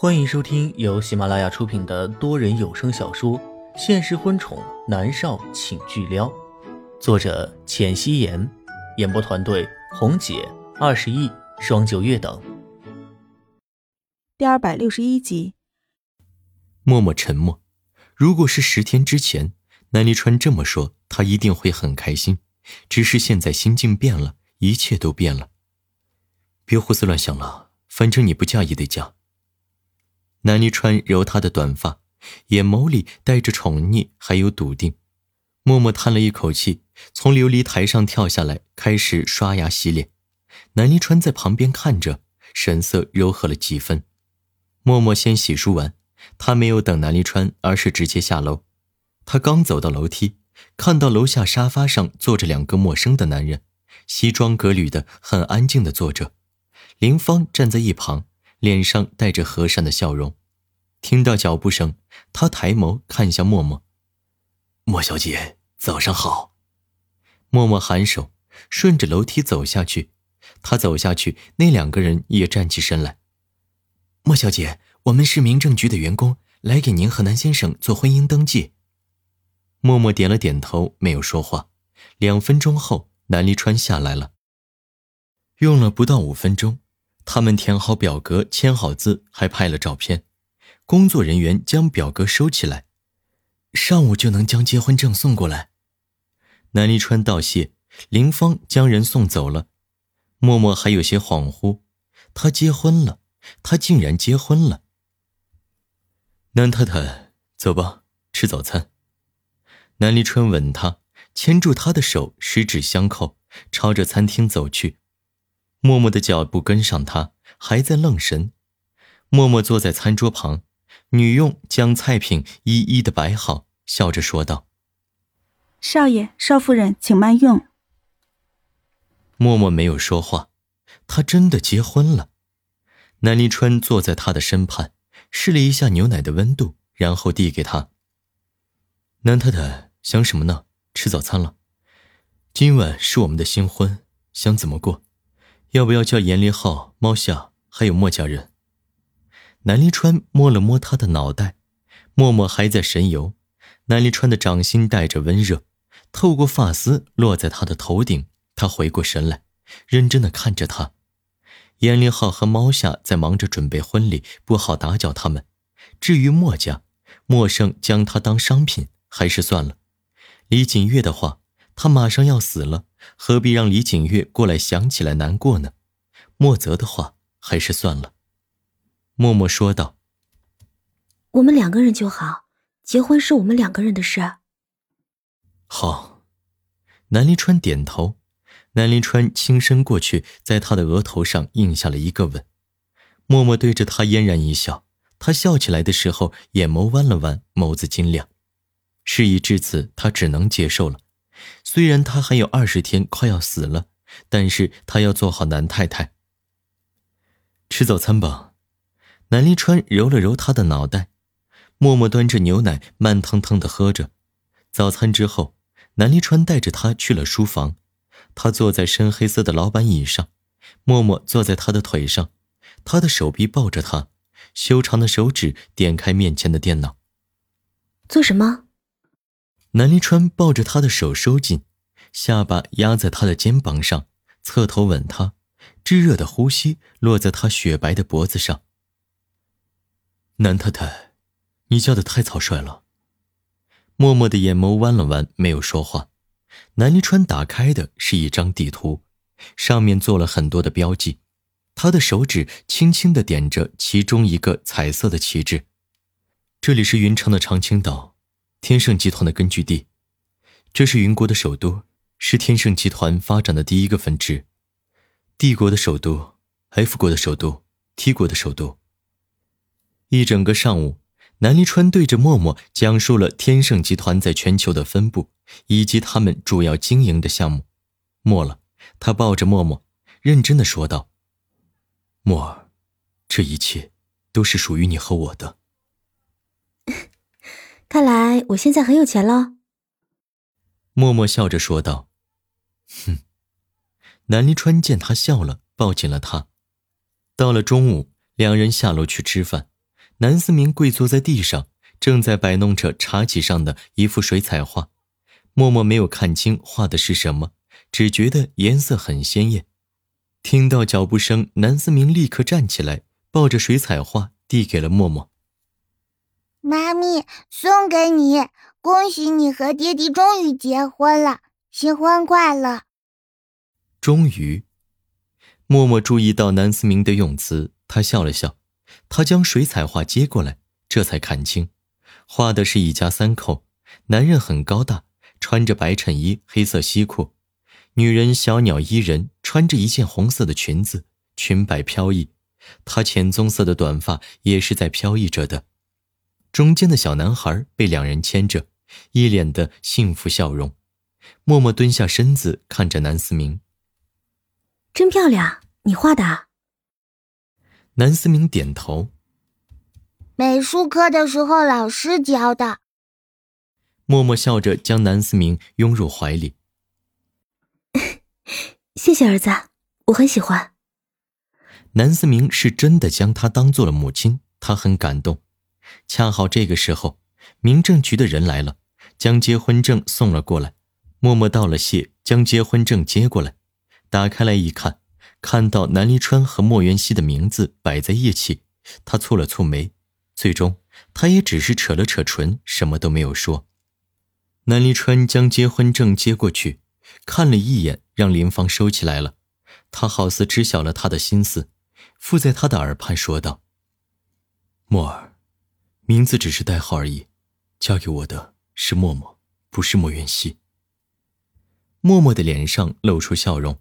欢迎收听由喜马拉雅出品的多人有声小说《现实婚宠男少请巨撩》，作者：浅汐颜，演播团队：红姐、二十亿、双九月等。第二百六十一集。默默沉默。如果是十天之前，南离川这么说，他一定会很开心。只是现在心境变了，一切都变了。别胡思乱想了，反正你不嫁也得嫁。南离川揉她的短发，眼眸里带着宠溺，还有笃定。默默叹了一口气，从琉璃台上跳下来，开始刷牙洗脸。南离川在旁边看着，神色柔和了几分。默默先洗漱完，他没有等南离川，而是直接下楼。他刚走到楼梯。看到楼下沙发上坐着两个陌生的男人，西装革履的，很安静的坐着。林芳站在一旁，脸上带着和善的笑容。听到脚步声，他抬眸看向默默：“莫小姐，早上好。”默默颔首，顺着楼梯走下去。他走下去，那两个人也站起身来：“莫小姐，我们是民政局的员工，来给您和南先生做婚姻登记。”默默点了点头，没有说话。两分钟后，南离川下来了。用了不到五分钟，他们填好表格，签好字，还拍了照片。工作人员将表格收起来，上午就能将结婚证送过来。南离川道谢，林芳将人送走了。默默还有些恍惚，他结婚了，他竟然结婚了。南太太，走吧，吃早餐。南离川吻她，牵住她的手，十指相扣，朝着餐厅走去。默默的脚步跟上他，还在愣神。默默坐在餐桌旁，女佣将菜品一一的摆好，笑着说道：“少爷、少夫人，请慢用。”默默没有说话，他真的结婚了。南离川坐在他的身畔，试了一下牛奶的温度，然后递给他。南太太。想什么呢？吃早餐了。今晚是我们的新婚，想怎么过？要不要叫严立浩、猫夏还有莫家人？南离川摸了摸他的脑袋，默默还在神游。南离川的掌心带着温热，透过发丝落在他的头顶。他回过神来，认真的看着他。严立浩和猫夏在忙着准备婚礼，不好打搅他们。至于墨家，墨胜将他当商品，还是算了。李锦月的话，他马上要死了，何必让李锦月过来想起来难过呢？莫泽的话，还是算了。默默说道：“我们两个人就好，结婚是我们两个人的事。”好，南临川点头。南临川轻身过去，在他的额头上印下了一个吻。默默对着他嫣然一笑，他笑起来的时候，眼眸弯了弯，眸子晶亮。事已至此，他只能接受了。虽然他还有二十天快要死了，但是他要做好南太太。吃早餐吧。南离川揉了揉他的脑袋，默默端着牛奶慢腾腾的喝着。早餐之后，南离川带着他去了书房。他坐在深黑色的老板椅上，默默坐在他的腿上，他的手臂抱着他，修长的手指点开面前的电脑。做什么？南离川抱着他的手收紧，下巴压在他的肩膀上，侧头吻他，炙热的呼吸落在他雪白的脖子上。南太太，你叫的太草率了。默默的眼眸弯了弯，没有说话。南离川打开的是一张地图，上面做了很多的标记，他的手指轻轻的点着其中一个彩色的旗帜。这里是云城的长青岛。天盛集团的根据地，这是云国的首都，是天盛集团发展的第一个分支。帝国的首都，F 国的首都，T 国的首都。一整个上午，南离川对着默默讲述了天盛集团在全球的分布以及他们主要经营的项目。默了，他抱着默默，认真的说道：“默儿，这一切都是属于你和我的。”看来我现在很有钱了。默默笑着说道：“哼。”南离川见他笑了，抱紧了他。到了中午，两人下楼去吃饭。南思明跪坐在地上，正在摆弄着茶几上的一幅水彩画。默默没有看清画的是什么，只觉得颜色很鲜艳。听到脚步声，南思明立刻站起来，抱着水彩画递给了默默。妈咪，送给你，恭喜你和爹地终于结婚了，新婚快乐！终于，默默注意到南思明的用词，他笑了笑，他将水彩画接过来，这才看清，画的是一家三口，男人很高大。穿着白衬衣、黑色西裤，女人小鸟依人，穿着一件红色的裙子，裙摆飘逸，她浅棕色的短发也是在飘逸着的。中间的小男孩被两人牵着，一脸的幸福笑容。默默蹲下身子看着南思明，真漂亮，你画的？南思明点头，美术课的时候老师教的。默默笑着将南思明拥入怀里。谢谢儿子，我很喜欢。南思明是真的将他当做了母亲，他很感动。恰好这个时候，民政局的人来了，将结婚证送了过来。默默道了谢，将结婚证接过来，打开来一看，看到南离川和莫元熙的名字摆在一起，他蹙了蹙眉，最终他也只是扯了扯唇，什么都没有说。南离川将结婚证接过去，看了一眼，让林芳收起来了。他好似知晓了他的心思，附在他的耳畔说道：“默儿，名字只是代号而已，嫁给我的是默默，不是莫元熙。”默默的脸上露出笑容，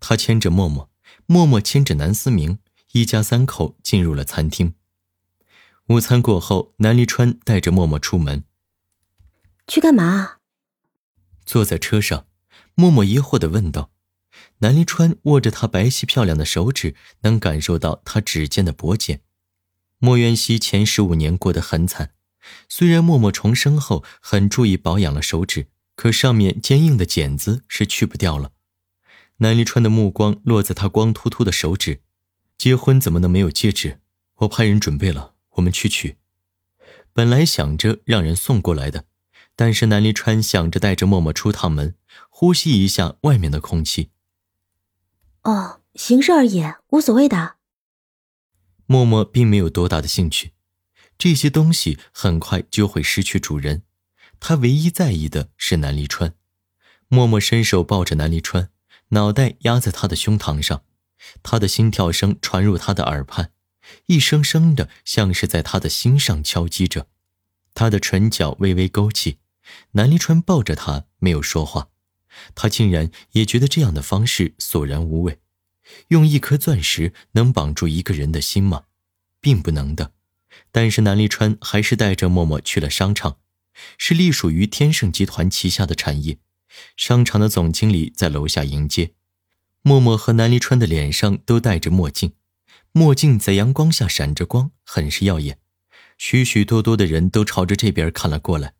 他牵着默默，默默牵着南思明，一家三口进入了餐厅。午餐过后，南离川带着默默出门。去干嘛？坐在车上，默默疑惑的问道。南离川握着她白皙漂亮的手指，能感受到她指尖的薄茧。莫元熙前十五年过得很惨，虽然默默重生后很注意保养了手指，可上面坚硬的茧子是去不掉了。南离川的目光落在他光秃秃的手指，结婚怎么能没有戒指？我派人准备了，我们去取。本来想着让人送过来的。但是南离川想着带着默默出趟门，呼吸一下外面的空气。哦，形式而已，无所谓的。默默并没有多大的兴趣，这些东西很快就会失去主人。他唯一在意的是南离川。默默伸手抱着南离川，脑袋压在他的胸膛上，他的心跳声传入他的耳畔，一声声的，像是在他的心上敲击着。他的唇角微微勾起。南离川抱着他，没有说话。他竟然也觉得这样的方式索然无味。用一颗钻石能绑住一个人的心吗？并不能的。但是南离川还是带着默默去了商场，是隶属于天盛集团旗下的产业。商场的总经理在楼下迎接。默默和南离川的脸上都戴着墨镜，墨镜在阳光下闪着光，很是耀眼。许许多多的人都朝着这边看了过来。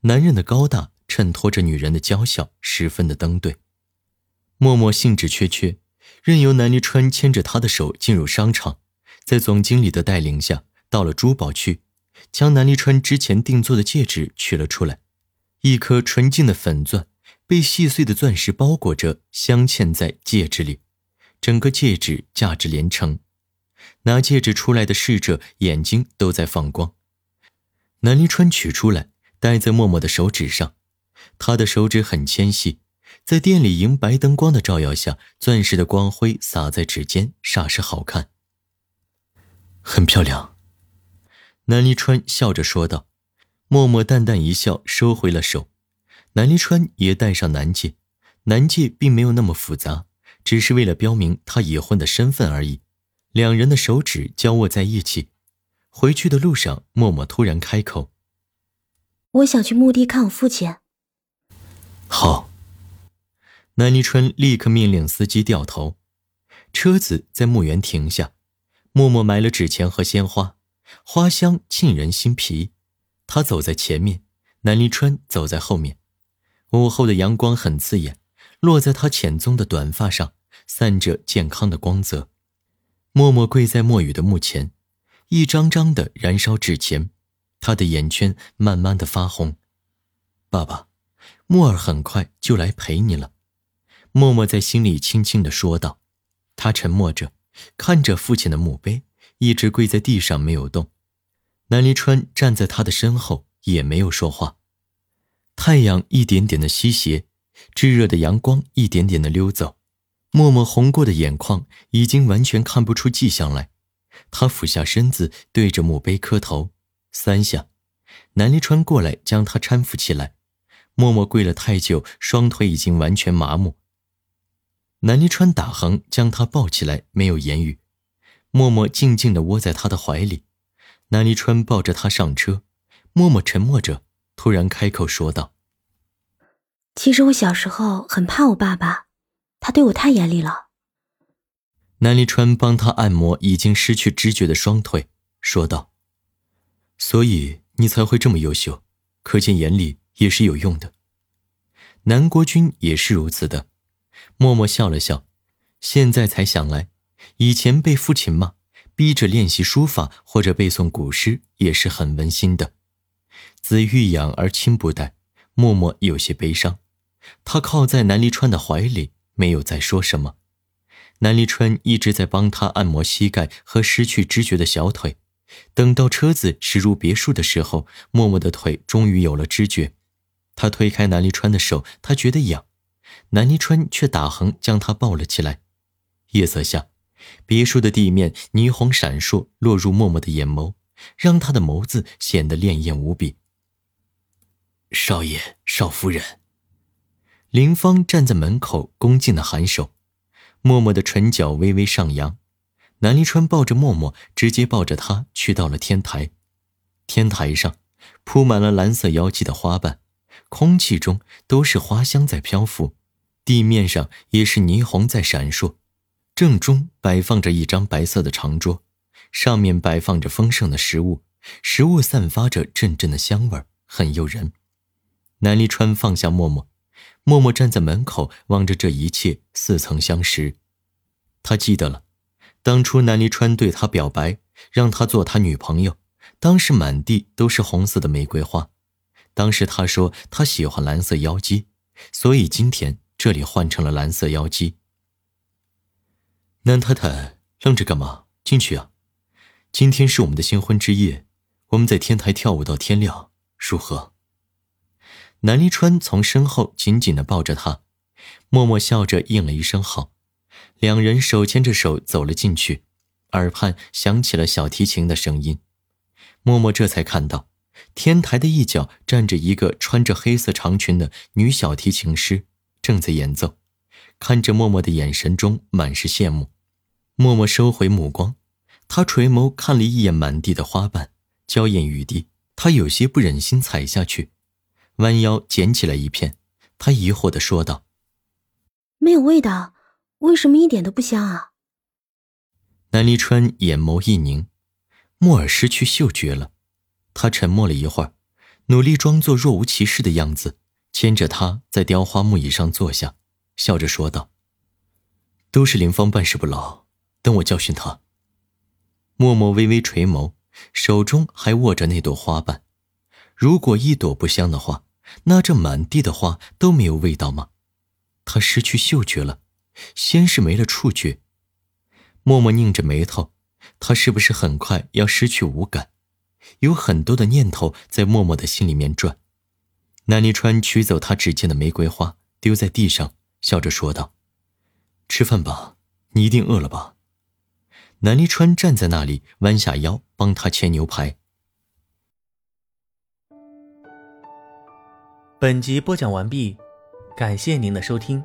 男人的高大衬托着女人的娇小，十分的登对。默默兴致缺缺，任由南离川牵着她的手进入商场，在总经理的带领下，到了珠宝区，将南离川之前定做的戒指取了出来。一颗纯净的粉钻，被细碎的钻石包裹着，镶嵌在戒指里，整个戒指价值连城。拿戒指出来的侍者眼睛都在放光。南离川取出来。戴在默默的手指上，他的手指很纤细，在店里银白灯光的照耀下，钻石的光辉洒在指尖，煞是好看。很漂亮，南离川笑着说道。默默淡淡一笑，收回了手。南离川也带上男戒，男戒并没有那么复杂，只是为了标明他已婚的身份而已。两人的手指交握在一起。回去的路上，默默突然开口。我想去墓地看我父亲。好。南离川立刻命令司机掉头，车子在墓园停下。默默埋了纸钱和鲜花，花香沁人心脾。他走在前面，南离川走在后面。午后的阳光很刺眼，落在他浅棕的短发上，散着健康的光泽。默默跪在墨雨的墓前，一张张的燃烧纸钱，他的眼圈慢慢的发红。爸爸，莫儿很快就来陪你了。默默在心里轻轻的说道。他沉默着，看着父亲的墓碑，一直跪在地上没有动。南离川站在他的身后，也没有说话。太阳一点点的西斜，炙热的阳光一点点的溜走，默默红过的眼眶已经完全看不出迹象来。他俯下身子，对着墓碑磕头三下。南离川过来将他搀扶起来。默默跪了太久，双腿已经完全麻木。南离川打横将他抱起来，没有言语。默默静静地窝在他的怀里。南离川抱着他上车，默默沉默着，突然开口说道：“其实我小时候很怕我爸爸，他对我太严厉了。”南离川帮他按摩已经失去知觉的双腿，说道：“所以你才会这么优秀，可见严厉也是有用的。南国君也是如此的。”默默笑了笑，现在才想来，以前被父亲骂，逼着练习书法或者背诵古诗，也是很温馨的。子欲养而亲不待，默默有些悲伤。他靠在南离川的怀里，没有再说什么。南离川一直在帮他按摩膝盖和失去知觉的小腿。等到车子驶入别墅的时候，默默的腿终于有了知觉。他推开南离川的手，他觉得痒。南离川却打横将他抱了起来。夜色下，别墅的地面霓虹闪烁，落入默默的眼眸，让他的眸子显得潋滟无比。少爷，少夫人，林芳站在门口，恭敬的颔首。默默的唇角微微上扬。南离川抱着默默，直接抱着他去到了天台。天台上铺满了蓝色妖姬的花瓣，空气中都是花香在漂浮。地面上也是霓虹在闪烁，正中摆放着一张白色的长桌，上面摆放着丰盛的食物，食物散发着阵阵的香味很诱人。南离川放下默默，默默站在门口望着这一切，似曾相识。他记得了，当初南离川对他表白，让他做他女朋友，当时满地都是红色的玫瑰花。当时他说他喜欢蓝色妖姬，所以今天。这里换成了蓝色妖姬。南太太愣着干嘛？进去啊！今天是我们的新婚之夜，我们在天台跳舞到天亮，如何？南离川从身后紧紧的抱着她，默默笑着应了一声好。两人手牵着手走了进去，耳畔响起了小提琴的声音。默默这才看到，天台的一角站着一个穿着黑色长裙的女小提琴师。正在演奏，看着默默的眼神中满是羡慕。默默收回目光，他垂眸看了一眼满地的花瓣，娇艳欲滴。他有些不忍心踩下去，弯腰捡起来一片。他疑惑的说道：“没有味道，为什么一点都不香啊？”南离川眼眸一凝，木尔失去嗅觉了。他沉默了一会儿，努力装作若无其事的样子。牵着他在雕花木椅上坐下，笑着说道：“都是林芳办事不牢，等我教训他。”默默微微垂眸，手中还握着那朵花瓣。如果一朵不香的话，那这满地的花都没有味道吗？他失去嗅觉了，先是没了触觉。默默拧着眉头，他是不是很快要失去五感？有很多的念头在默默的心里面转。南离川取走他指尖的玫瑰花，丢在地上，笑着说道：“吃饭吧，你一定饿了吧？”南离川站在那里，弯下腰帮他切牛排。本集播讲完毕，感谢您的收听。